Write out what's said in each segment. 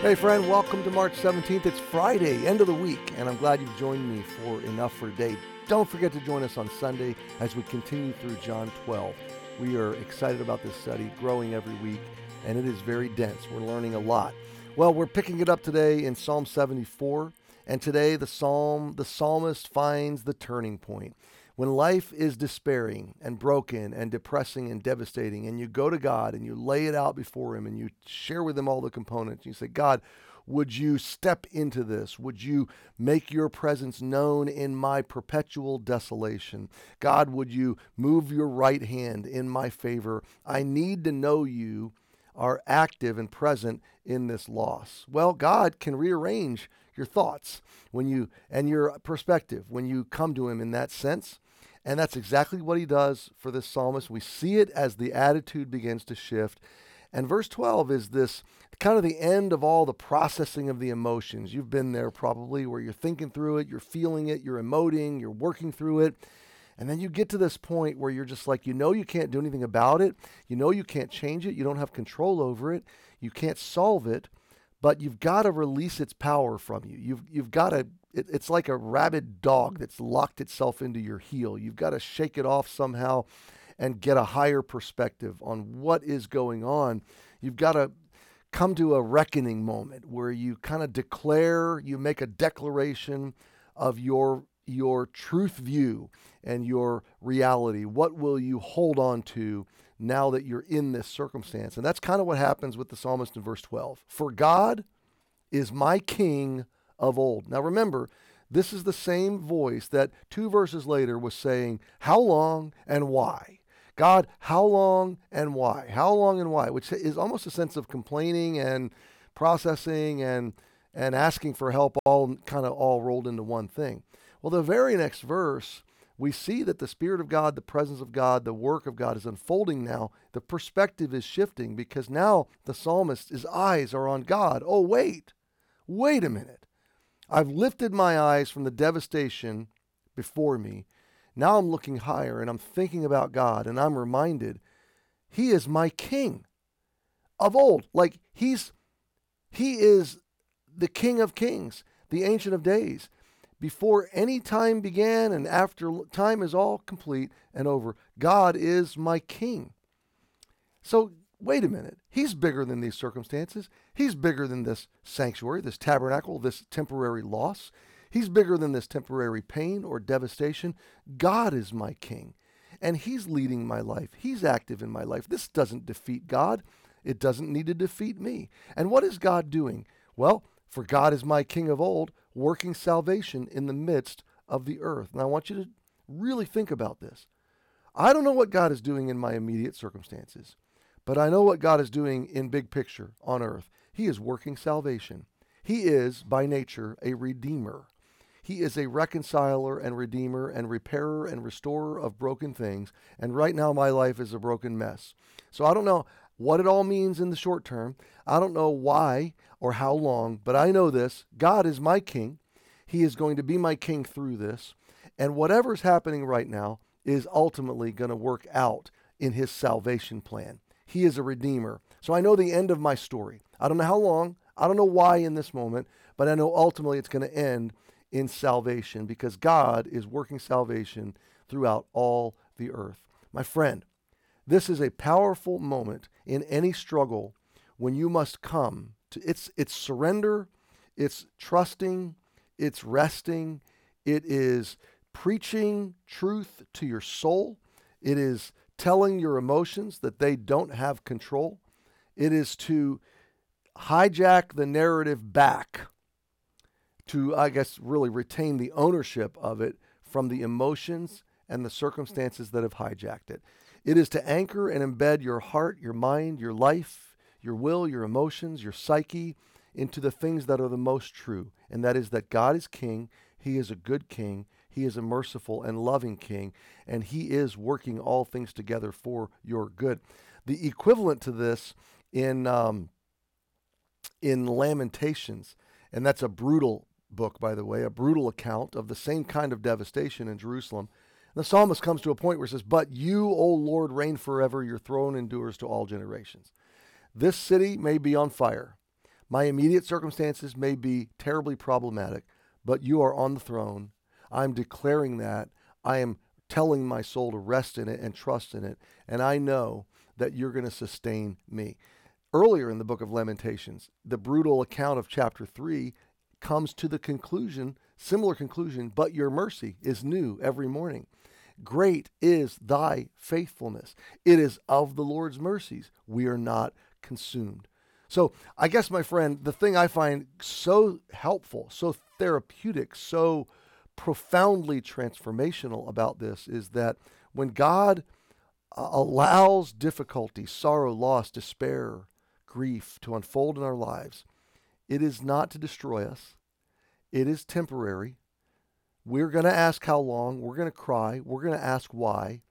Hey, friend, welcome to March 17th. It's Friday, end of the week, and I'm glad you've joined me for Enough for a Day. Don't forget to join us on Sunday as we continue through John 12. We are excited about this study, growing every week, and it is very dense. We're learning a lot. Well, we're picking it up today in Psalm 74, and today the psalm the psalmist finds the turning point. When life is despairing and broken and depressing and devastating, and you go to God and you lay it out before Him and you share with Him all the components, you say, God, would you step into this? Would you make your presence known in my perpetual desolation? God, would you move your right hand in my favor? I need to know you are active and present in this loss. Well, God can rearrange your thoughts when you and your perspective when you come to him in that sense. And that's exactly what he does for this psalmist. We see it as the attitude begins to shift. And verse 12 is this kind of the end of all the processing of the emotions. You've been there probably where you're thinking through it, you're feeling it, you're emoting, you're working through it. And then you get to this point where you're just like, you know, you can't do anything about it. You know, you can't change it. You don't have control over it. You can't solve it, but you've got to release its power from you. You've, you've got to it, it's like a rabid dog that's locked itself into your heel. You've got to shake it off somehow and get a higher perspective on what is going on. You've got to come to a reckoning moment where you kind of declare, you make a declaration of your your truth view and your reality. What will you hold on to now that you're in this circumstance? And that's kind of what happens with the psalmist in verse 12. For God is my king of old. Now remember, this is the same voice that two verses later was saying, How long and why? God, how long and why? How long and why? Which is almost a sense of complaining and processing and and asking for help all kind of all rolled into one thing. Well, the very next verse, we see that the Spirit of God, the presence of God, the work of God is unfolding now. The perspective is shifting because now the psalmist's eyes are on God. Oh, wait, wait a minute. I've lifted my eyes from the devastation before me. Now I'm looking higher and I'm thinking about God and I'm reminded he is my king of old. Like he's he is the king of kings, the ancient of days. Before any time began and after time is all complete and over, God is my king. So wait a minute. He's bigger than these circumstances. He's bigger than this sanctuary, this tabernacle, this temporary loss. He's bigger than this temporary pain or devastation. God is my king, and He's leading my life. He's active in my life. This doesn't defeat God. It doesn't need to defeat me. And what is God doing? Well, for God is my king of old, working salvation in the midst of the earth. And I want you to really think about this. I don't know what God is doing in my immediate circumstances. But I know what God is doing in big picture on earth. He is working salvation. He is, by nature, a redeemer. He is a reconciler and redeemer and repairer and restorer of broken things. And right now, my life is a broken mess. So I don't know what it all means in the short term. I don't know why or how long, but I know this God is my king. He is going to be my king through this. And whatever's happening right now is ultimately going to work out in his salvation plan. He is a redeemer. So I know the end of my story. I don't know how long, I don't know why in this moment, but I know ultimately it's going to end in salvation because God is working salvation throughout all the earth. My friend, this is a powerful moment in any struggle when you must come to it's it's surrender, it's trusting, it's resting, it is preaching truth to your soul. It is telling your emotions that they don't have control. It is to hijack the narrative back to, I guess, really retain the ownership of it from the emotions and the circumstances that have hijacked it. It is to anchor and embed your heart, your mind, your life, your will, your emotions, your psyche into the things that are the most true. And that is that God is king, He is a good king, he is a merciful and loving king, and He is working all things together for your good. The equivalent to this in um, in Lamentations, and that's a brutal book, by the way, a brutal account of the same kind of devastation in Jerusalem. The psalmist comes to a point where he says, But you, O Lord, reign forever, your throne endures to all generations. This city may be on fire, My immediate circumstances may be terribly problematic, but you are on the throne. I'm declaring that. I am telling my soul to rest in it and trust in it. And I know that you're going to sustain me. Earlier in the book of Lamentations, the brutal account of chapter 3 comes to the conclusion, similar conclusion, but your mercy is new every morning. Great is thy faithfulness. It is of the Lord's mercies. We are not consumed. So, I guess, my friend, the thing I find so helpful, so therapeutic, so profoundly transformational about this is that when God uh, allows difficulty, sorrow, loss, despair, grief to unfold in our lives, it is not to destroy us. It is temporary. We're going to ask how long. We're going to cry. We're going to ask why.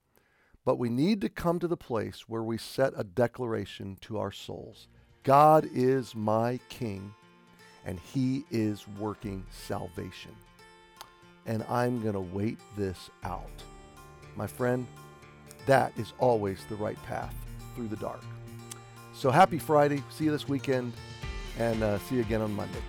But we need to come to the place where we set a declaration to our souls God is my King, and He is working salvation. And I'm going to wait this out. My friend, that is always the right path through the dark. So happy Friday. See you this weekend, and uh, see you again on Monday.